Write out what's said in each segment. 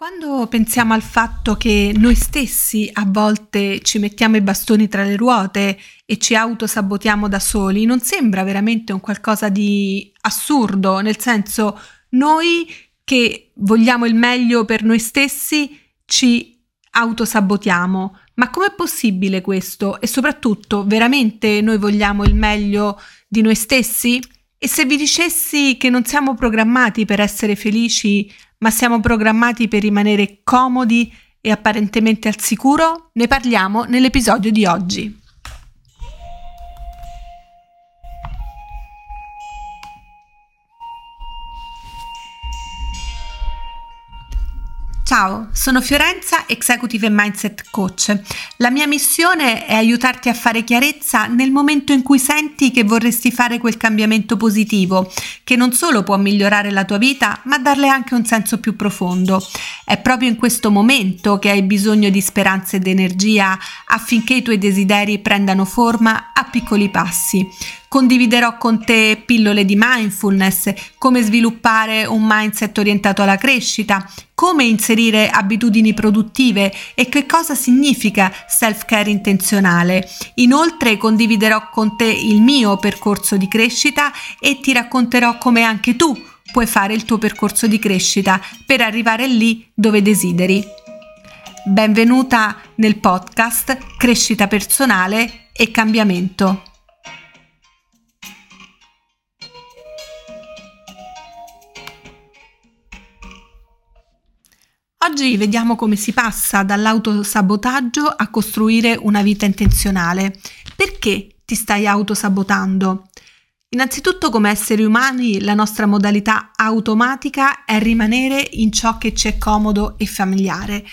Quando pensiamo al fatto che noi stessi a volte ci mettiamo i bastoni tra le ruote e ci autosabotiamo da soli, non sembra veramente un qualcosa di assurdo, nel senso noi che vogliamo il meglio per noi stessi ci autosabotiamo. Ma com'è possibile questo? E soprattutto, veramente noi vogliamo il meglio di noi stessi? E se vi dicessi che non siamo programmati per essere felici, ma siamo programmati per rimanere comodi e apparentemente al sicuro? Ne parliamo nell'episodio di oggi. Ciao, sono Fiorenza, Executive Mindset Coach. La mia missione è aiutarti a fare chiarezza nel momento in cui senti che vorresti fare quel cambiamento positivo, che non solo può migliorare la tua vita, ma darle anche un senso più profondo. È proprio in questo momento che hai bisogno di speranza ed energia affinché i tuoi desideri prendano forma a piccoli passi. Condividerò con te pillole di mindfulness, come sviluppare un mindset orientato alla crescita, come inserire abitudini produttive e che cosa significa self-care intenzionale. Inoltre condividerò con te il mio percorso di crescita e ti racconterò come anche tu puoi fare il tuo percorso di crescita per arrivare lì dove desideri. Benvenuta nel podcast Crescita personale e cambiamento. Oggi vediamo come si passa dall'autosabotaggio a costruire una vita intenzionale. Perché ti stai autosabotando? Innanzitutto come esseri umani la nostra modalità automatica è rimanere in ciò che ci è comodo e familiare.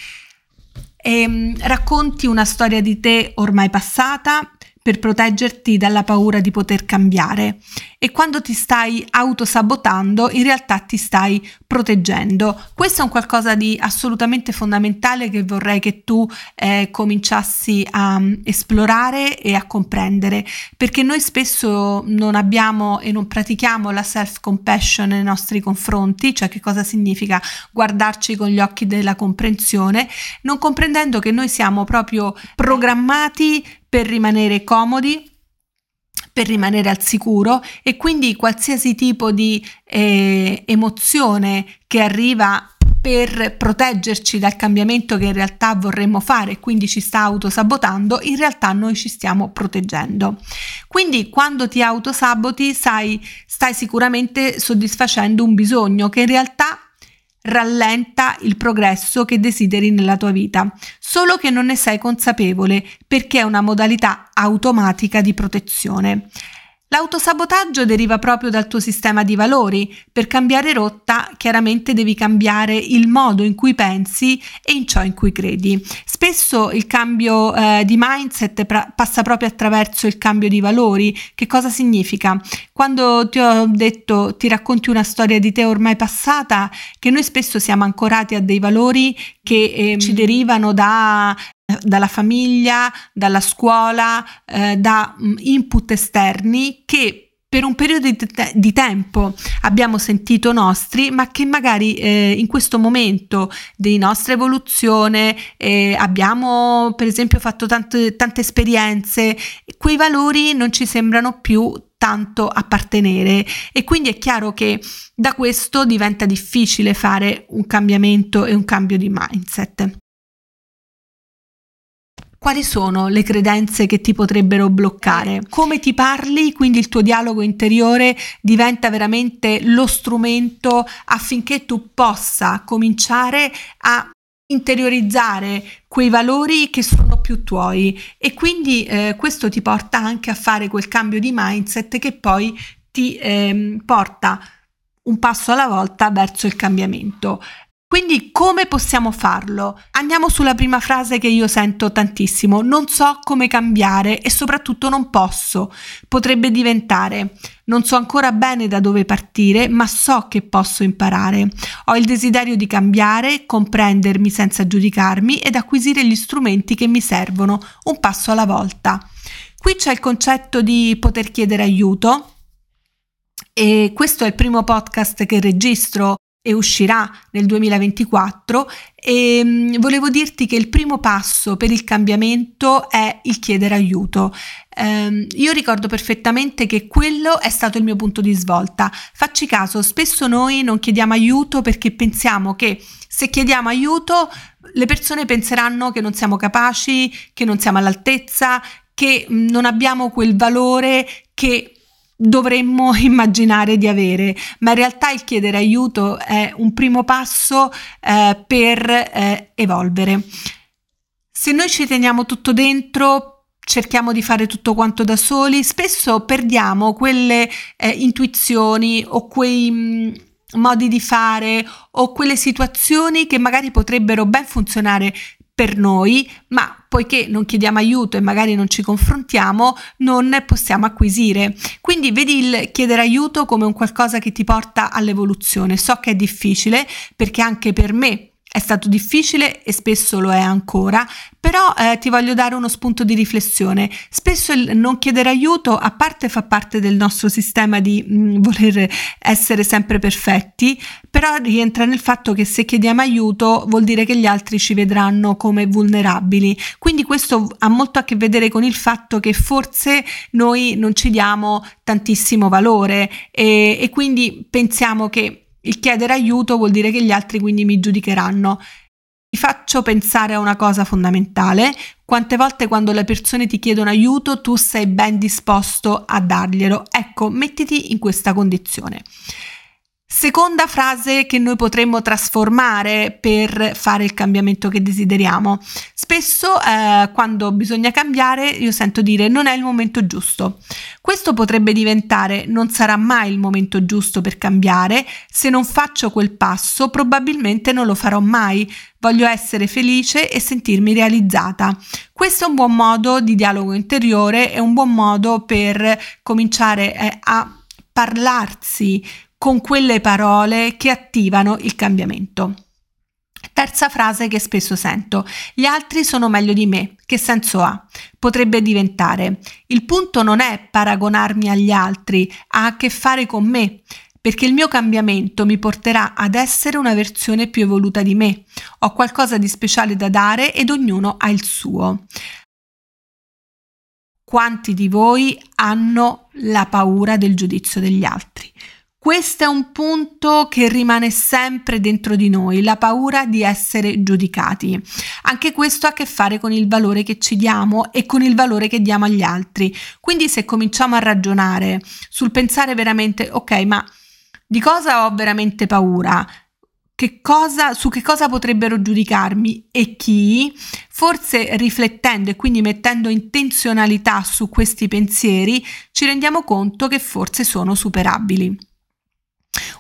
E, ehm, racconti una storia di te ormai passata per proteggerti dalla paura di poter cambiare e quando ti stai autosabotando in realtà ti stai proteggendo. Questo è un qualcosa di assolutamente fondamentale che vorrei che tu eh, cominciassi a um, esplorare e a comprendere perché noi spesso non abbiamo e non pratichiamo la self compassion nei nostri confronti, cioè che cosa significa guardarci con gli occhi della comprensione, non comprendendo che noi siamo proprio programmati per rimanere comodi, per rimanere al sicuro e quindi qualsiasi tipo di eh, emozione che arriva per proteggerci dal cambiamento che in realtà vorremmo fare e quindi ci sta autosabotando, in realtà noi ci stiamo proteggendo. Quindi quando ti autosaboti sai, stai sicuramente soddisfacendo un bisogno che in realtà rallenta il progresso che desideri nella tua vita, solo che non ne sei consapevole perché è una modalità automatica di protezione. L'autosabotaggio deriva proprio dal tuo sistema di valori. Per cambiare rotta, chiaramente devi cambiare il modo in cui pensi e in ciò in cui credi. Spesso il cambio eh, di mindset pra- passa proprio attraverso il cambio di valori. Che cosa significa? Quando ti ho detto ti racconti una storia di te ormai passata, che noi spesso siamo ancorati a dei valori che eh, ci derivano da dalla famiglia, dalla scuola, eh, da mm, input esterni che per un periodo di, te- di, tempo abbiamo sentito nostri, ma che magari eh, in questo momento di nostra evoluzione eh, abbiamo per esempio fatto tante, tante esperienze, quei valori non ci sembrano più tanto appartenere e quindi è chiaro che da questo diventa difficile fare un cambiamento e un cambio di mindset. Quali sono le credenze che ti potrebbero bloccare? Come ti parli, quindi il tuo dialogo interiore diventa veramente lo strumento affinché tu possa cominciare a interiorizzare quei valori che sono più tuoi e quindi eh, questo ti porta anche a fare quel cambio di mindset che poi ti eh, porta un passo alla volta verso il cambiamento. Quindi come possiamo farlo? Andiamo sulla prima frase che io sento tantissimo, non so come cambiare e soprattutto non posso. Potrebbe diventare, non so ancora bene da dove partire, ma so che posso imparare. Ho il desiderio di cambiare, comprendermi senza giudicarmi ed acquisire gli strumenti che mi servono, un passo alla volta. Qui c'è il concetto di poter chiedere aiuto. E questo è il primo podcast che registro e uscirà nel 2024 e mm, volevo dirti che il primo passo per il cambiamento è il chiedere aiuto. Um, io ricordo perfettamente che quello è stato il mio punto di svolta. Facci caso, spesso noi non chiediamo aiuto perché pensiamo che se chiediamo aiuto le persone penseranno che non siamo capaci, che non siamo all'altezza, che non abbiamo quel valore che dovremmo immaginare di avere, ma in realtà il chiedere aiuto è un primo passo eh, per eh, evolvere. Se noi ci teniamo tutto dentro, cerchiamo di fare tutto quanto da soli, spesso perdiamo quelle eh, intuizioni o quei mh, mm, modi di fare o quelle situazioni che magari potrebbero ben funzionare per noi, ma poiché non chiediamo aiuto e magari non ci confrontiamo, non possiamo acquisire. Quindi vedi il chiedere aiuto come un qualcosa che ti porta all'evoluzione. So che è difficile perché anche per me è stato difficile e spesso lo è ancora, però eh, ti voglio dare uno spunto di riflessione. Spesso il non chiedere aiuto, a parte fa parte del nostro sistema di mh, mm, voler essere sempre perfetti, però rientra nel fatto che se chiediamo aiuto vuol dire che gli altri ci vedranno come vulnerabili. Quindi questo ha molto a che vedere con il fatto che forse noi non ci diamo tantissimo valore e, e quindi pensiamo che il chiedere aiuto vuol dire che gli altri quindi mi giudicheranno. Ti faccio pensare a una cosa fondamentale. Quante volte quando le persone ti chiedono aiuto tu sei ben disposto a darglielo? Ecco, mettiti in questa condizione. Seconda frase che noi potremmo trasformare per fare il cambiamento che desideriamo. Spesso eh, quando bisogna cambiare io sento dire non è il momento giusto. Questo potrebbe diventare non sarà mai il momento giusto per cambiare, se non faccio quel passo probabilmente non lo farò mai. Voglio essere felice e sentirmi realizzata. Questo è un buon modo di dialogo interiore, è un buon modo per cominciare eh, a parlarsi con quelle parole che attivano il cambiamento. Terza frase che spesso sento. Gli altri sono meglio di me. Che senso ha? Potrebbe diventare. Il punto non è paragonarmi agli altri, ha a che fare con me, perché il mio cambiamento mi porterà ad essere una versione più evoluta di me. Ho qualcosa di speciale da dare ed ognuno ha il suo. Quanti di voi hanno la paura del giudizio degli altri? Questo è un punto che rimane sempre dentro di noi, la paura di essere giudicati. Anche questo ha a che fare con il valore che ci diamo e con il valore che diamo agli altri. Quindi se cominciamo a ragionare sul pensare veramente, ok, ma di cosa ho veramente paura? Che cosa, su che cosa potrebbero giudicarmi e chi, forse riflettendo e quindi mettendo intenzionalità su questi pensieri, ci rendiamo conto che forse sono superabili.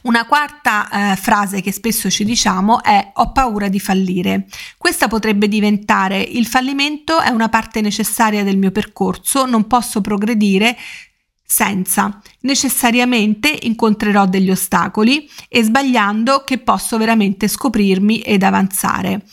Una quarta eh, frase che spesso ci diciamo è ho paura di fallire. Questa potrebbe diventare il fallimento è una parte necessaria del mio percorso, non posso progredire senza. Necessariamente incontrerò degli ostacoli e sbagliando che posso veramente scoprirmi ed avanzare.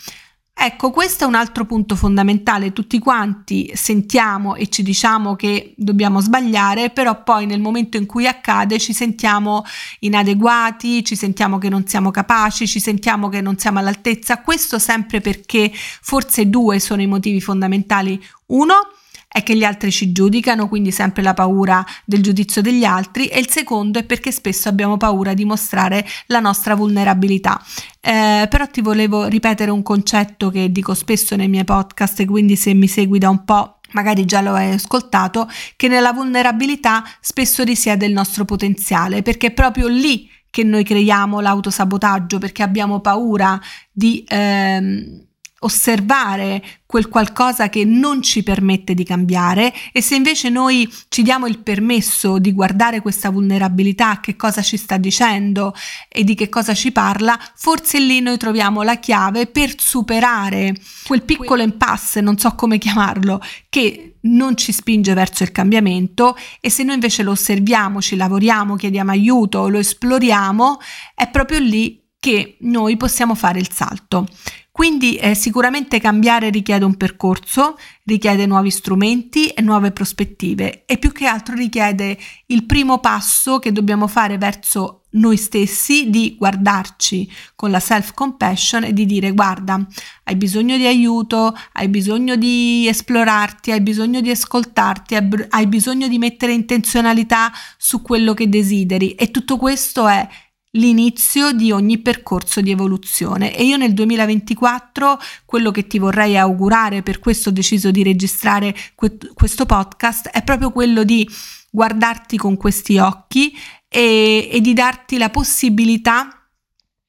Ecco, questo è un altro punto fondamentale. Tutti quanti sentiamo e ci diciamo che dobbiamo sbagliare, però poi nel momento in cui accade ci sentiamo inadeguati, ci sentiamo che non siamo capaci, ci sentiamo che non siamo all'altezza. Questo sempre perché forse due sono i motivi fondamentali. Uno, è che gli altri ci giudicano, quindi sempre la paura del giudizio degli altri e il secondo è perché spesso abbiamo paura di mostrare la nostra vulnerabilità. Eh, però ti volevo ripetere un concetto che dico spesso nei miei podcast quindi se mi segui da un po' magari già lo hai ascoltato, che nella vulnerabilità spesso risiede il nostro potenziale, perché è proprio lì che noi creiamo l'autosabotaggio, perché abbiamo paura di... Ehm, osservare quel qualcosa che non ci permette di cambiare e se invece noi ci diamo il permesso di guardare questa vulnerabilità, che cosa ci sta dicendo e di che cosa ci parla, forse lì noi troviamo la chiave per superare quel piccolo impasse, non so come chiamarlo, che non ci spinge verso il cambiamento e se noi invece lo osserviamo, ci lavoriamo, chiediamo aiuto, lo esploriamo, è proprio lì che noi possiamo fare il salto. Quindi eh, sicuramente cambiare richiede un percorso, richiede nuovi strumenti e nuove prospettive e più che altro richiede il primo passo che dobbiamo fare verso noi stessi di guardarci con la self compassion e di dire guarda hai bisogno di aiuto hai bisogno di esplorarti hai bisogno di ascoltarti hai bisogno di mettere intenzionalità su quello che desideri e tutto questo è l'inizio di ogni percorso di evoluzione e io nel 2024 quello che ti vorrei augurare, per questo ho deciso di registrare que- questo podcast, è proprio quello di guardarti con questi occhi e, e di darti la possibilità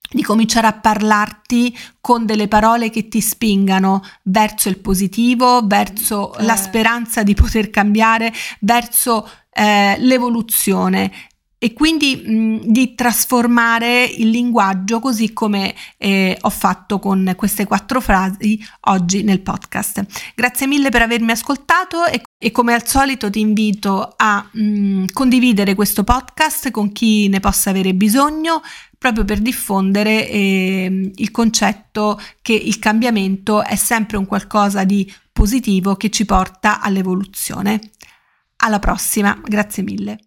di cominciare a parlarti con delle parole che ti spingano verso il positivo, verso eh. la speranza di poter cambiare, verso eh, l'evoluzione e quindi mh, di trasformare il linguaggio così come eh, ho fatto con queste quattro frasi oggi nel podcast. Grazie mille per avermi ascoltato e, e come al solito ti invito a mh, condividere questo podcast con chi ne possa avere bisogno proprio per diffondere eh, il concetto che il cambiamento è sempre un qualcosa di positivo che ci porta all'evoluzione. Alla prossima, grazie mille.